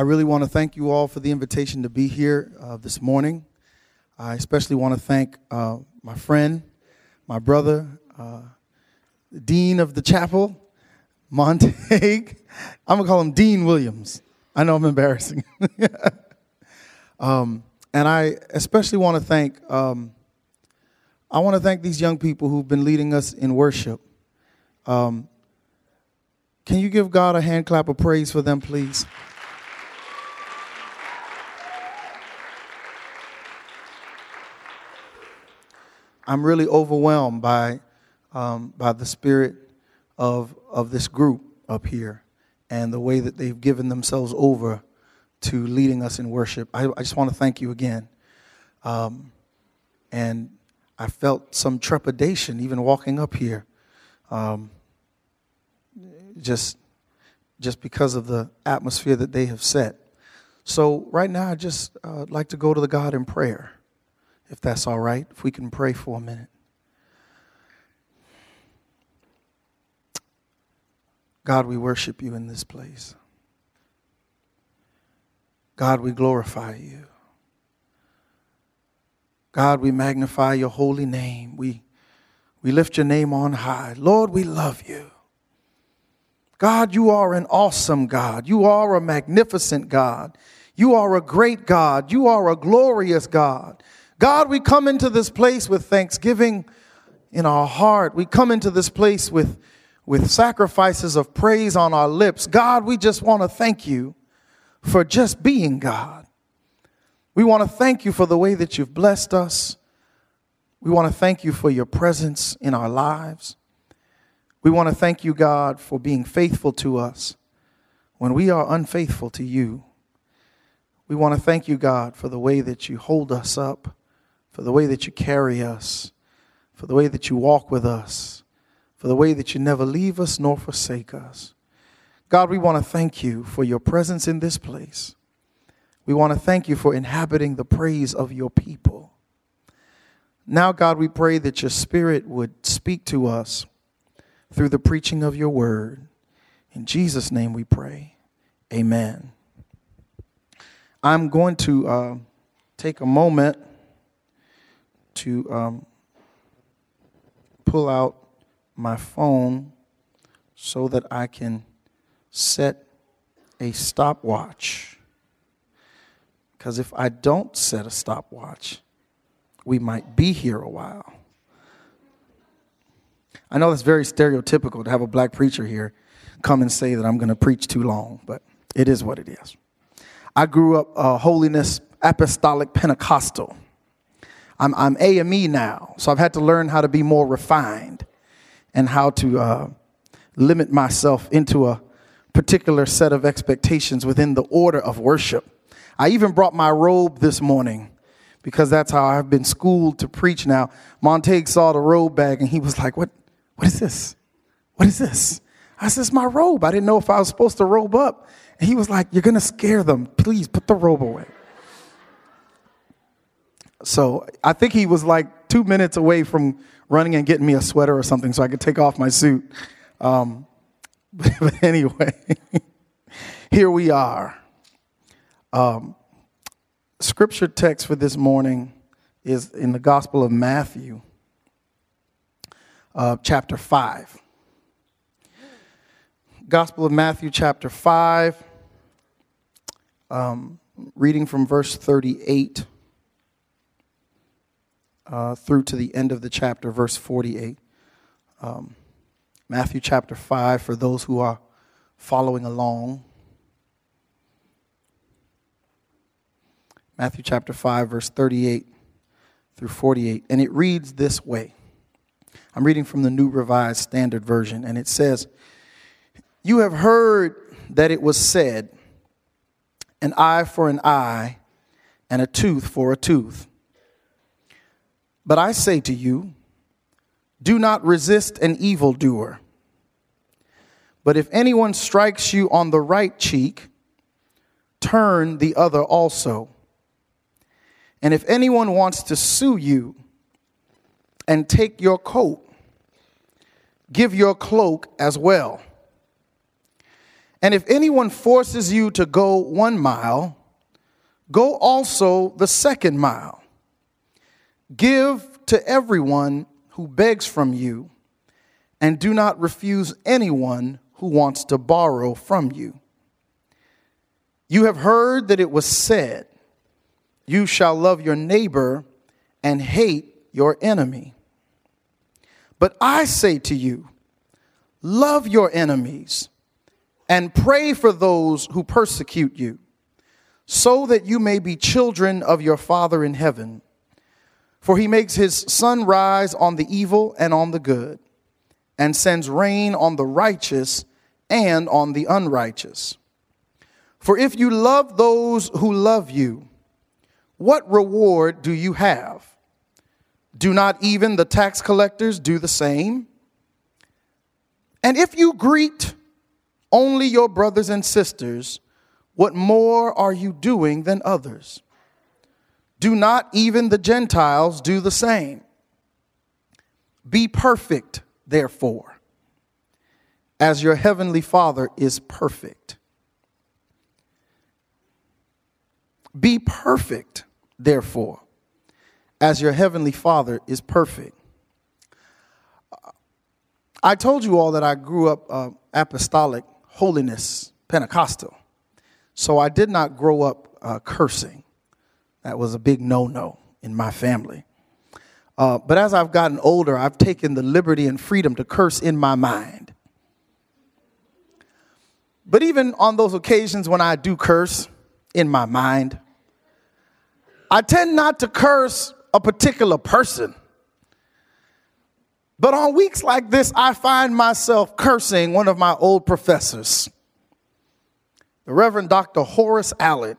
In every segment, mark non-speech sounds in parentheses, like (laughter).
I really want to thank you all for the invitation to be here uh, this morning. I especially want to thank uh, my friend, my brother, uh, the dean of the chapel, (laughs) Montague. I'm going to call him Dean Williams. I know I'm embarrassing. (laughs) um, and I especially want to thank, um, I want to thank these young people who've been leading us in worship. Um, can you give God a hand clap of praise for them, please? I'm really overwhelmed by, um, by the spirit of, of this group up here and the way that they've given themselves over to leading us in worship. I, I just want to thank you again. Um, and I felt some trepidation even walking up here. Um, just just because of the atmosphere that they have set. So right now, I just uh, like to go to the God in prayer, if that's all right. If we can pray for a minute. God, we worship you in this place. God, we glorify you. God, we magnify your holy name. We, we lift your name on high. Lord, we love you. God, you are an awesome God. You are a magnificent God. You are a great God. You are a glorious God. God, we come into this place with thanksgiving in our heart. We come into this place with, with sacrifices of praise on our lips. God, we just want to thank you for just being God. We want to thank you for the way that you've blessed us. We want to thank you for your presence in our lives. We want to thank you, God, for being faithful to us when we are unfaithful to you. We want to thank you, God, for the way that you hold us up, for the way that you carry us, for the way that you walk with us, for the way that you never leave us nor forsake us. God, we want to thank you for your presence in this place. We want to thank you for inhabiting the praise of your people. Now, God, we pray that your spirit would speak to us through the preaching of your word. In Jesus' name we pray. Amen. I'm going to uh, take a moment to um, pull out my phone so that I can set a stopwatch. Because if I don't set a stopwatch, we might be here a while. I know that's very stereotypical to have a black preacher here come and say that I'm going to preach too long, but it is what it is. I grew up uh, holiness apostolic Pentecostal. I'm, I'm AME now, so I've had to learn how to be more refined and how to uh, limit myself into a particular set of expectations within the order of worship. I even brought my robe this morning because that's how I've been schooled to preach now. Montague saw the robe bag and he was like, What, what is this? What is this? I said, It's my robe. I didn't know if I was supposed to robe up. And he was like, You're going to scare them. Please put the robe away. So I think he was like two minutes away from running and getting me a sweater or something so I could take off my suit. Um, (laughs) but, anyway, (laughs) here we are. Um, scripture text for this morning is in the Gospel of Matthew uh, chapter 5. Gospel of Matthew, chapter 5, um, reading from verse 38 uh, through to the end of the chapter, verse 48. Um, Matthew chapter 5, for those who are following along. Matthew chapter 5, verse 38 through 48. And it reads this way I'm reading from the New Revised Standard Version, and it says, You have heard that it was said, an eye for an eye and a tooth for a tooth. But I say to you, do not resist an evildoer. But if anyone strikes you on the right cheek, turn the other also. And if anyone wants to sue you, and take your coat. Give your cloak as well. And if anyone forces you to go one mile, go also the second mile. Give to everyone who begs from you, and do not refuse anyone who wants to borrow from you. You have heard that it was said, You shall love your neighbor and hate your enemy. But I say to you, love your enemies and pray for those who persecute you, so that you may be children of your Father in heaven. For he makes his sun rise on the evil and on the good, and sends rain on the righteous and on the unrighteous. For if you love those who love you, what reward do you have? Do not even the tax collectors do the same? And if you greet only your brothers and sisters, what more are you doing than others? Do not even the Gentiles do the same? Be perfect, therefore, as your heavenly Father is perfect. Be perfect, therefore, as your heavenly Father is perfect. I told you all that I grew up uh, apostolic holiness Pentecostal. So I did not grow up uh, cursing. That was a big no no in my family. Uh, but as I've gotten older, I've taken the liberty and freedom to curse in my mind. But even on those occasions when I do curse in my mind, I tend not to curse a particular person. But on weeks like this, I find myself cursing one of my old professors, the Reverend Dr. Horace Allen.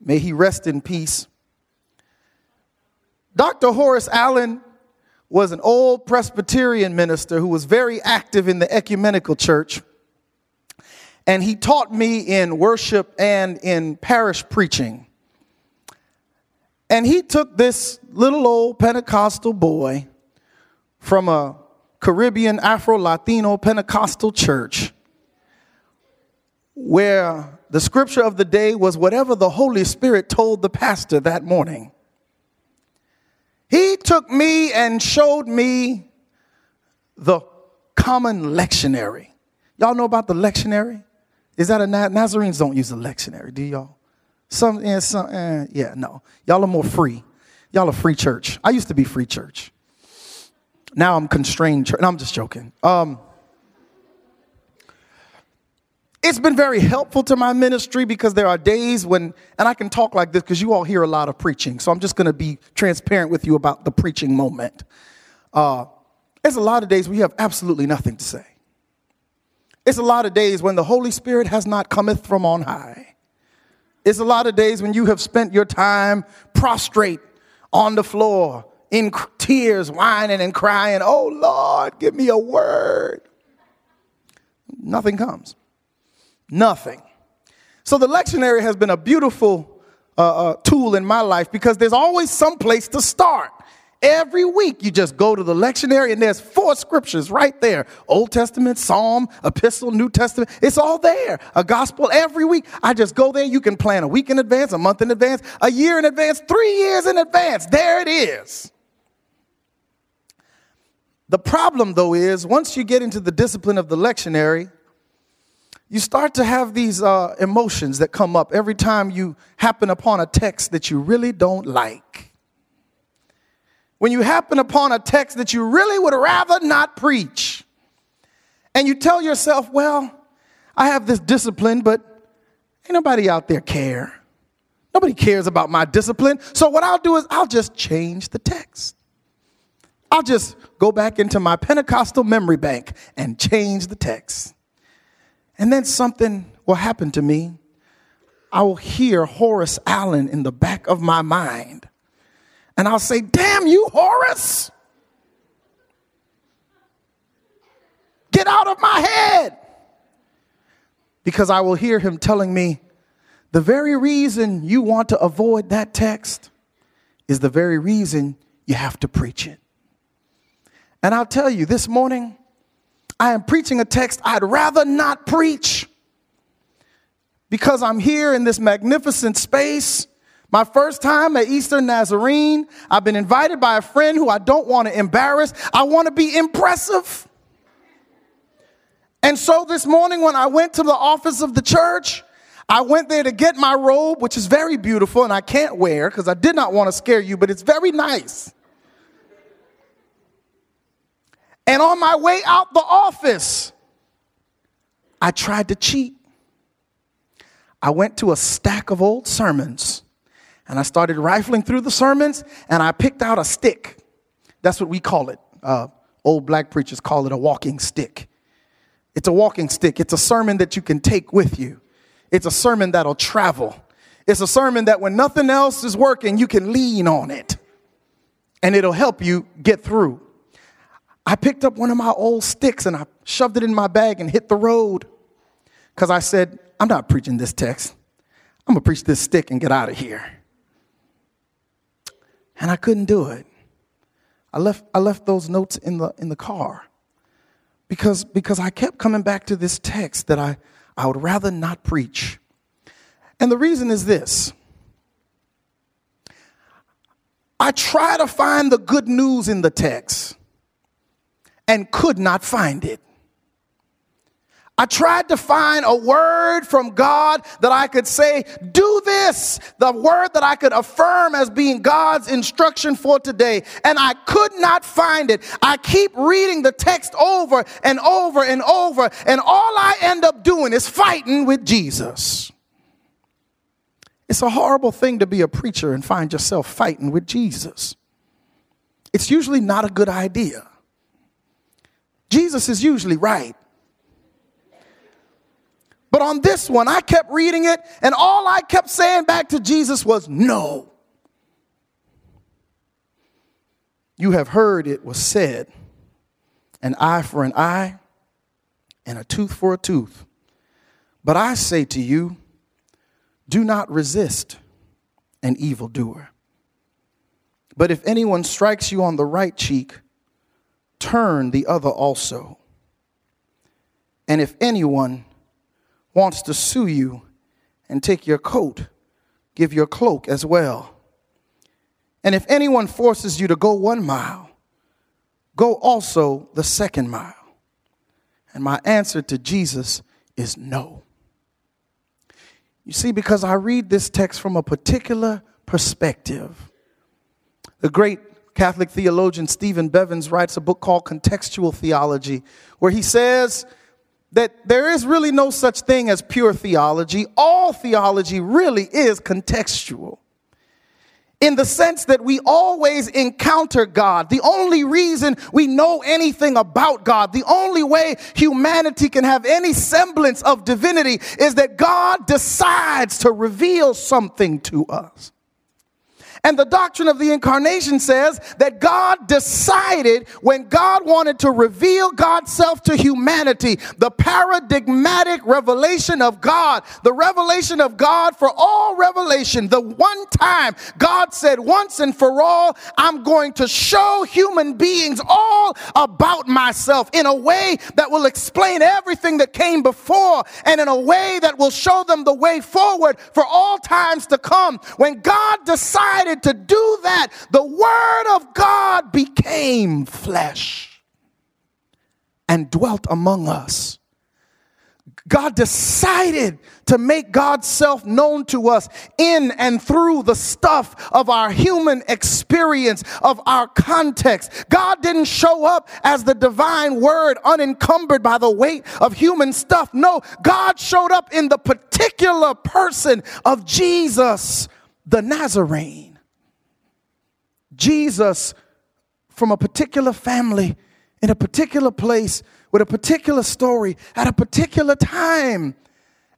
May he rest in peace. Dr. Horace Allen was an old Presbyterian minister who was very active in the ecumenical church. And he taught me in worship and in parish preaching. And he took this little old Pentecostal boy from a Caribbean Afro Latino Pentecostal church where the scripture of the day was whatever the Holy Spirit told the pastor that morning. He took me and showed me the common lectionary. Y'all know about the lectionary? Is that a Nazarenes don't use the lectionary, do y'all? Some, yeah, some, eh, yeah, no. Y'all are more free. Y'all are free church. I used to be free church. Now I'm constrained. No, I'm just joking. Um, it's been very helpful to my ministry because there are days when, and I can talk like this because you all hear a lot of preaching. So I'm just going to be transparent with you about the preaching moment. Uh, there's a lot of days we have absolutely nothing to say. It's a lot of days when the Holy Spirit has not cometh from on high. It's a lot of days when you have spent your time prostrate on the floor in tears, whining and crying, Oh Lord, give me a word. Nothing comes. Nothing. So the lectionary has been a beautiful uh, uh, tool in my life because there's always some place to start. Every week you just go to the lectionary and there's four scriptures right there Old Testament, Psalm, Epistle, New Testament. It's all there. A gospel every week. I just go there. You can plan a week in advance, a month in advance, a year in advance, three years in advance. There it is. The problem, though, is once you get into the discipline of the lectionary, you start to have these uh, emotions that come up every time you happen upon a text that you really don't like. When you happen upon a text that you really would rather not preach, and you tell yourself, well, I have this discipline, but ain't nobody out there care. Nobody cares about my discipline. So what I'll do is I'll just change the text. I'll just go back into my Pentecostal memory bank and change the text. And then something will happen to me. I will hear Horace Allen in the back of my mind. And I'll say, Damn you, Horace! Get out of my head! Because I will hear him telling me, The very reason you want to avoid that text is the very reason you have to preach it. And I'll tell you, this morning, I am preaching a text I'd rather not preach. because I'm here in this magnificent space. My first time at Eastern Nazarene, I've been invited by a friend who I don't want to embarrass. I want to be impressive. And so this morning, when I went to the office of the church, I went there to get my robe, which is very beautiful and I can't wear because I did not want to scare you, but it's very nice. And on my way out the office, I tried to cheat. I went to a stack of old sermons and I started rifling through the sermons and I picked out a stick. That's what we call it. Uh, old black preachers call it a walking stick. It's a walking stick, it's a sermon that you can take with you, it's a sermon that'll travel. It's a sermon that when nothing else is working, you can lean on it and it'll help you get through. I picked up one of my old sticks and I shoved it in my bag and hit the road because I said, I'm not preaching this text. I'm going to preach this stick and get out of here. And I couldn't do it. I left, I left those notes in the, in the car because, because I kept coming back to this text that I, I would rather not preach. And the reason is this I try to find the good news in the text and could not find it. I tried to find a word from God that I could say, do this, the word that I could affirm as being God's instruction for today. And I could not find it. I keep reading the text over and over and over, and all I end up doing is fighting with Jesus. It's a horrible thing to be a preacher and find yourself fighting with Jesus. It's usually not a good idea. Jesus is usually right. But on this one, I kept reading it, and all I kept saying back to Jesus was, No. You have heard it was said, an eye for an eye and a tooth for a tooth. But I say to you, do not resist an evildoer. But if anyone strikes you on the right cheek, turn the other also. And if anyone wants to sue you and take your coat, give your cloak as well. And if anyone forces you to go one mile, go also the second mile. And my answer to Jesus is no. You see, because I read this text from a particular perspective. The great Catholic theologian Stephen Bevans writes a book called Contextual Theology, where he says that there is really no such thing as pure theology. All theology really is contextual. In the sense that we always encounter God. The only reason we know anything about God, the only way humanity can have any semblance of divinity is that God decides to reveal something to us. And the doctrine of the incarnation says that God decided when God wanted to reveal God's self to humanity, the paradigmatic revelation of God, the revelation of God for all revelation, the one time God said once and for all, I'm going to show human beings all about myself in a way that will explain everything that came before and in a way that will show them the way forward for all times to come. When God decided decided to do that, the Word of God became flesh and dwelt among us. God decided to make God's self known to us in and through the stuff of our human experience, of our context. God didn't show up as the divine word unencumbered by the weight of human stuff. No, God showed up in the particular person of Jesus, the Nazarene. Jesus from a particular family in a particular place with a particular story at a particular time.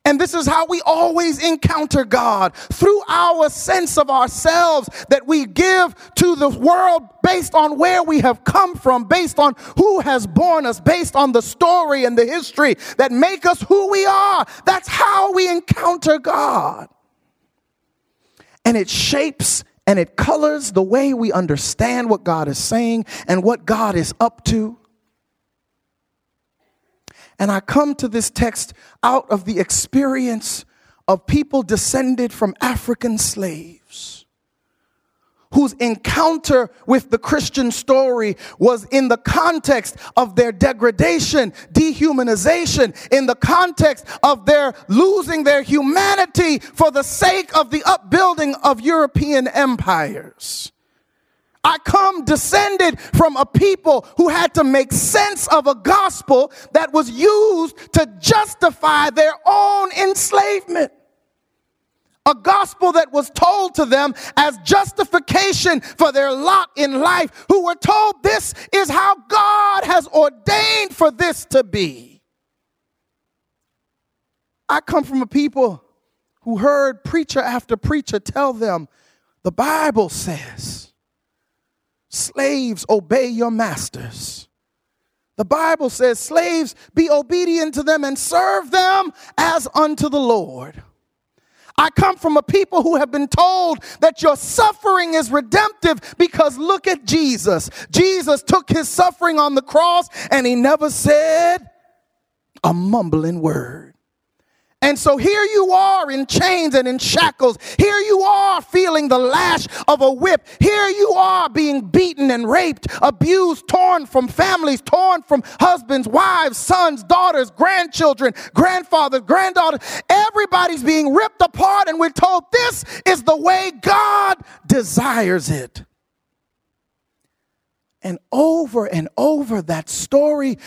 And this is how we always encounter God through our sense of ourselves that we give to the world based on where we have come from, based on who has born us, based on the story and the history that make us who we are. That's how we encounter God. And it shapes and it colors the way we understand what God is saying and what God is up to. And I come to this text out of the experience of people descended from African slaves whose encounter with the Christian story was in the context of their degradation, dehumanization, in the context of their losing their humanity for the sake of the upbuilding of European empires. I come descended from a people who had to make sense of a gospel that was used to justify their own enslavement. A gospel that was told to them as justification for their lot in life, who were told this is how God has ordained for this to be. I come from a people who heard preacher after preacher tell them the Bible says, slaves obey your masters. The Bible says, slaves be obedient to them and serve them as unto the Lord. I come from a people who have been told that your suffering is redemptive because look at Jesus. Jesus took his suffering on the cross and he never said a mumbling word. And so here you are in chains and in shackles. Here you are feeling the lash of a whip. Here you are being beaten and raped, abused, torn from families, torn from husbands, wives, sons, daughters, grandchildren, grandfathers, granddaughters. Everybody's being ripped apart, and we're told this is the way God desires it. And over and over, that story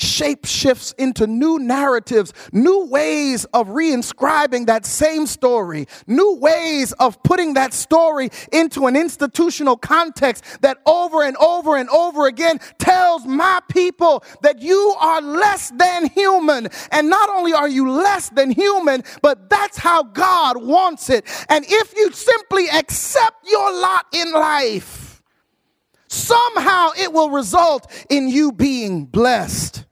shape shifts into new narratives, new ways of reinscribing that same story, new ways of putting that story into an institutional context that over and over and over again tells my people that you are less than human. And not only are you less than human, but that's how God wants it. And if you simply accept your lot in life, somehow it will result in you being blessed.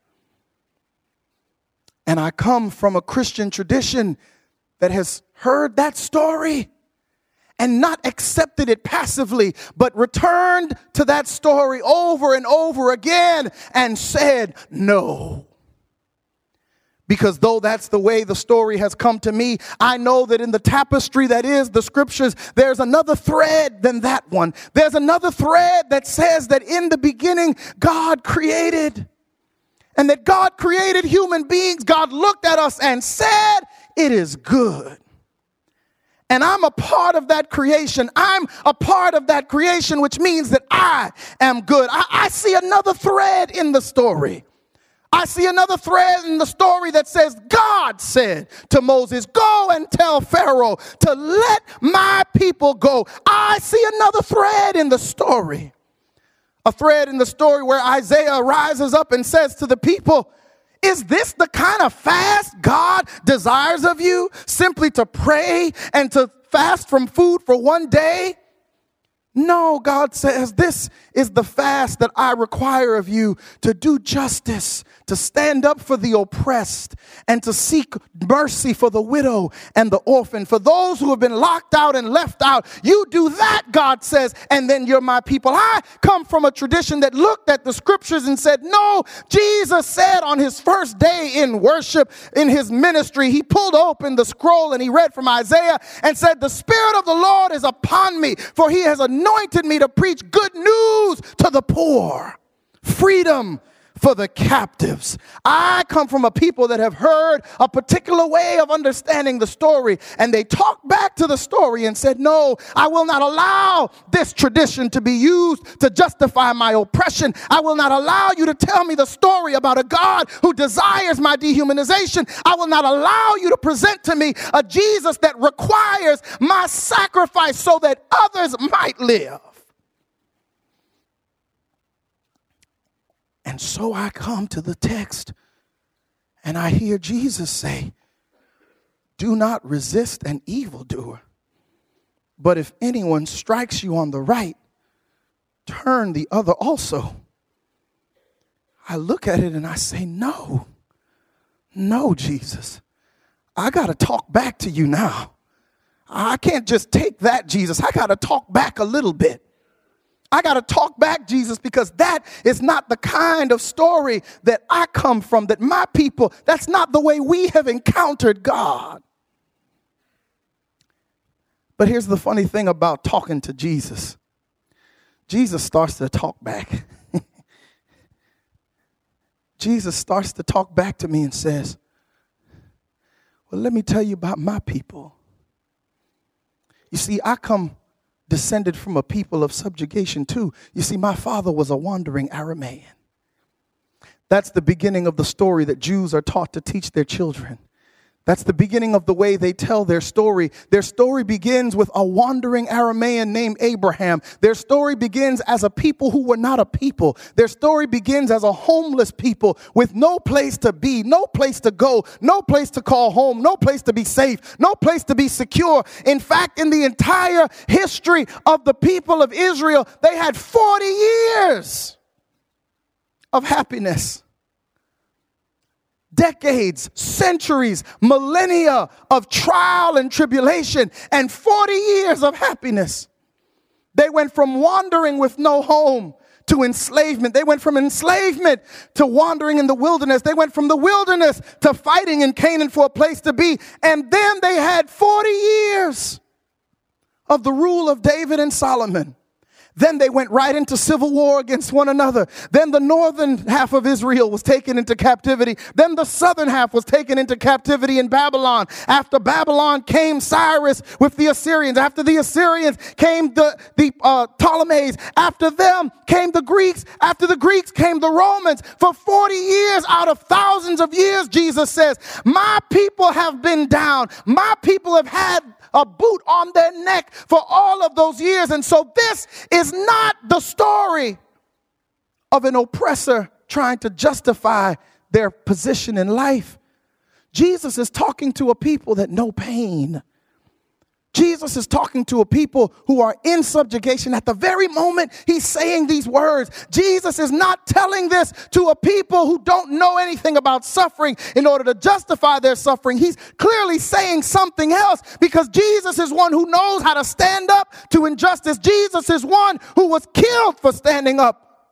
And I come from a Christian tradition that has heard that story and not accepted it passively, but returned to that story over and over again and said, No. Because though that's the way the story has come to me, I know that in the tapestry that is the scriptures, there's another thread than that one. There's another thread that says that in the beginning, God created and that God created human beings. God looked at us and said, It is good. And I'm a part of that creation. I'm a part of that creation, which means that I am good. I, I, see another thread in the story. I see another thread in the story that says, God said to Moses, Go and tell Pharaoh to let my people go. I see another thread in the story a thread in the story where Isaiah rises up and says to the people, is this the kind of fast God desires of you? Simply to pray and to fast from food for one day? No, God says, this is the fast that I require of you to do justice, to stand up for the oppressed, and to seek mercy for the widow and the orphan, for those who have been locked out and left out. You do that, God says, and then you're my people. I come from a tradition that looked at the scriptures and said, No, Jesus said on his first day in worship, in his ministry, he pulled open the scroll and he read from Isaiah and said, The Spirit of the Lord is upon me, for he has anointed me to preach good news to the poor, freedom for the captives. I come from a people that have heard a particular way of understanding the story, and they talked back to the story and said, No, I will not allow this tradition to be used to justify my oppression. I will not allow you to tell me the story about a God who desires my dehumanization. I will not allow you to present to me a Jesus that requires my sacrifice so that others might live. And so I come to the text and I hear Jesus say, Do not resist an evildoer, but if anyone strikes you on the right, turn the other also. I look at it and I say, No, no, Jesus. I got to talk back to you now. I can't just take that, Jesus. I got to talk back a little bit. I got to talk back, Jesus, because that is not the kind of story that I come from, that my people, that's not the way we have encountered God. But here's the funny thing about talking to Jesus Jesus starts to talk back. (laughs) Jesus starts to talk back to me and says, Well, let me tell you about my people. You see, I come descended from a people of subjugation too. You see, my father was a wandering Aramaean. That's the beginning of the story that Jews are taught to teach their children. That's the beginning of the way they tell their story. Their story begins with a wandering Aramaean named Abraham. Their story begins as a people who were not a people. Their story begins as a homeless people with no place to be, no place to go, no place to call home, no place to be safe, no place to be secure. In fact, in the entire history of the people of Israel, they had 40 years of happiness decades, centuries, millennia of trial and tribulation, and 40 years of happiness. They went from wandering with no home to enslavement. They went from enslavement to wandering in the wilderness. They went from the wilderness to fighting in Canaan for a place to be. And then they had 40 years of the rule of David and Solomon. Then they went right into civil war against one another. Then the northern half of Israel was taken into captivity. Then the southern half was taken into captivity in Babylon. After Babylon came Cyrus with the Assyrians. After the Assyrians came the, the uh, Ptolemies. After them came the Greeks. After the Greeks came the Romans. For 40 years out of thousands of years, Jesus says, My people have been down. My people have had a boot on their neck for all of those years. And so this is not the story of an oppressor trying to justify their position in life. Jesus is talking to a people that know pain. Jesus is talking to a people who are in subjugation at the very moment he's saying these words. Jesus is not telling this to a people who don't know anything about suffering in order to justify their suffering. He's clearly saying something else because Jesus is one who knows how to stand up to injustice. Jesus is one who was killed for standing up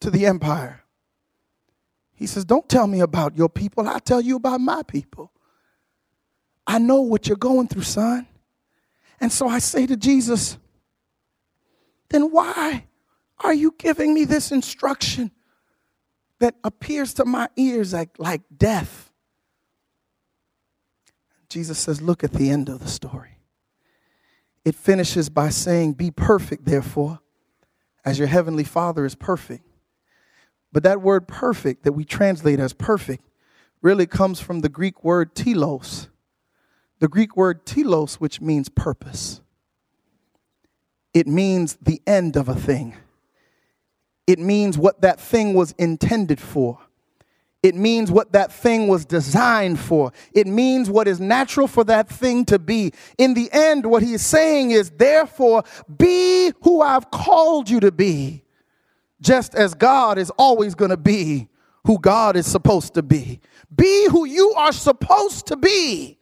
to the empire. He says, Don't tell me about your people, I'll tell you about my people. I know what you're going through, son. And so I say to Jesus, then why are you giving me this instruction that appears to my ears like, like death? Jesus says, Look at the end of the story. It finishes by saying, Be perfect, therefore, as your heavenly Father is perfect. But that word perfect that we translate as perfect really comes from the Greek word telos, the Greek word telos, which means purpose. It means the end of a thing. It means what that thing was intended for. It means what that thing was designed for. It means what is natural for that thing to be. In the end, what he's saying is, therefore, be who I've called you to be, just as God is always going to be who God is supposed to be. Be who you are supposed to be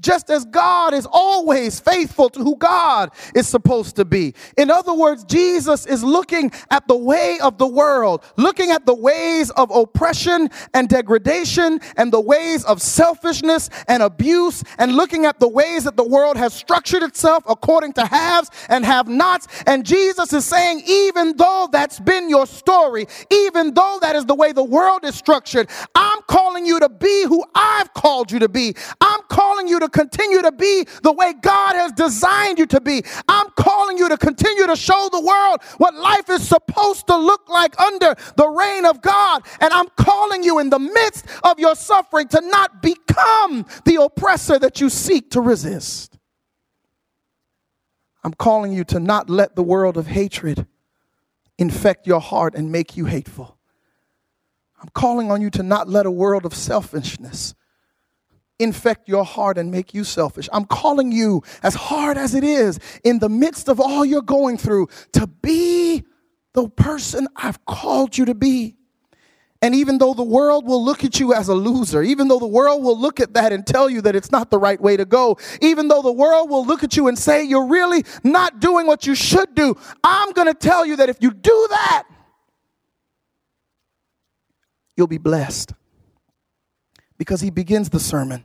just as God is always faithful to who God is supposed to be. In other words, Jesus is looking at the way of the world, looking at the ways of oppression and degradation and the ways of selfishness and abuse, and looking at the ways that the world has structured itself according to haves and have nots. And Jesus is saying, even though that's been your story, even though that is the way the world is structured, I'm calling you to be who I've called you to be. I'm calling you to continue to be the way God has designed you to be. I'm calling you to continue to show the world what life is supposed to look like under the reign of God. And I'm calling you in the midst of your suffering to not become the oppressor that you seek to resist. I'm calling you to not let the world of hatred infect your heart and make you hateful. I'm calling on you to not let a world of selfishness infect your heart and make you selfish. I'm calling you, as hard as it is, in the midst of all you're going through, to be the person I've called you to be. And even though the world will look at you as a loser, even though the world will look at that and tell you that it's not the right way to go, even though the world will look at you and say you're really not doing what you should do, I'm going to tell you that if you do that, you'll be blessed. Because he begins the sermon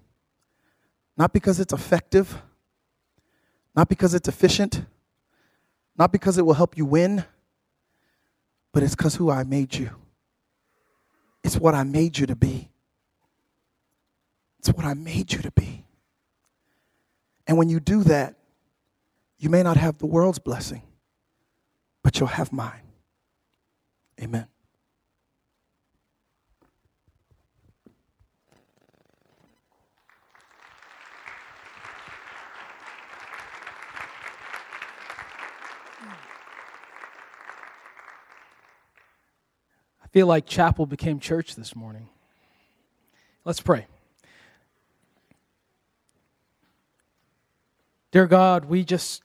not because it's effective not because it's efficient, not because it will help you win, but it's because who I made you. It's what I made you to be. It's what I made you to be. And when you do that, you may not have the world's blessing, but you'll have mine. Amen. Feel like chapel became church this morning. Let's pray. Dear God, we just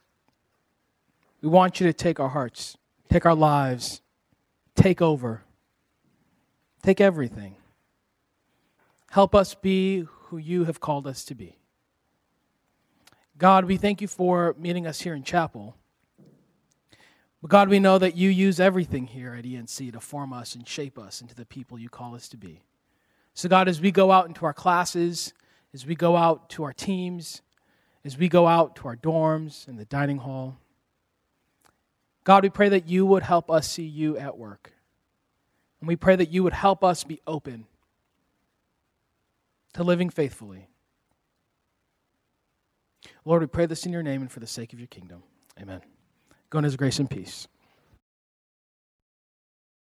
we want you to take our hearts, take our lives, take over. Take everything. Help us be who you have called us to be. God, we thank you for meeting us here in chapel. But God, we know that you use everything here at ENC to form us and shape us into the people you call us to be. So, God, as we go out into our classes, as we go out to our teams, as we go out to our dorms and the dining hall, God, we pray that you would help us see you at work. And we pray that you would help us be open to living faithfully. Lord, we pray this in your name and for the sake of your kingdom. Amen. Go in his grace and peace.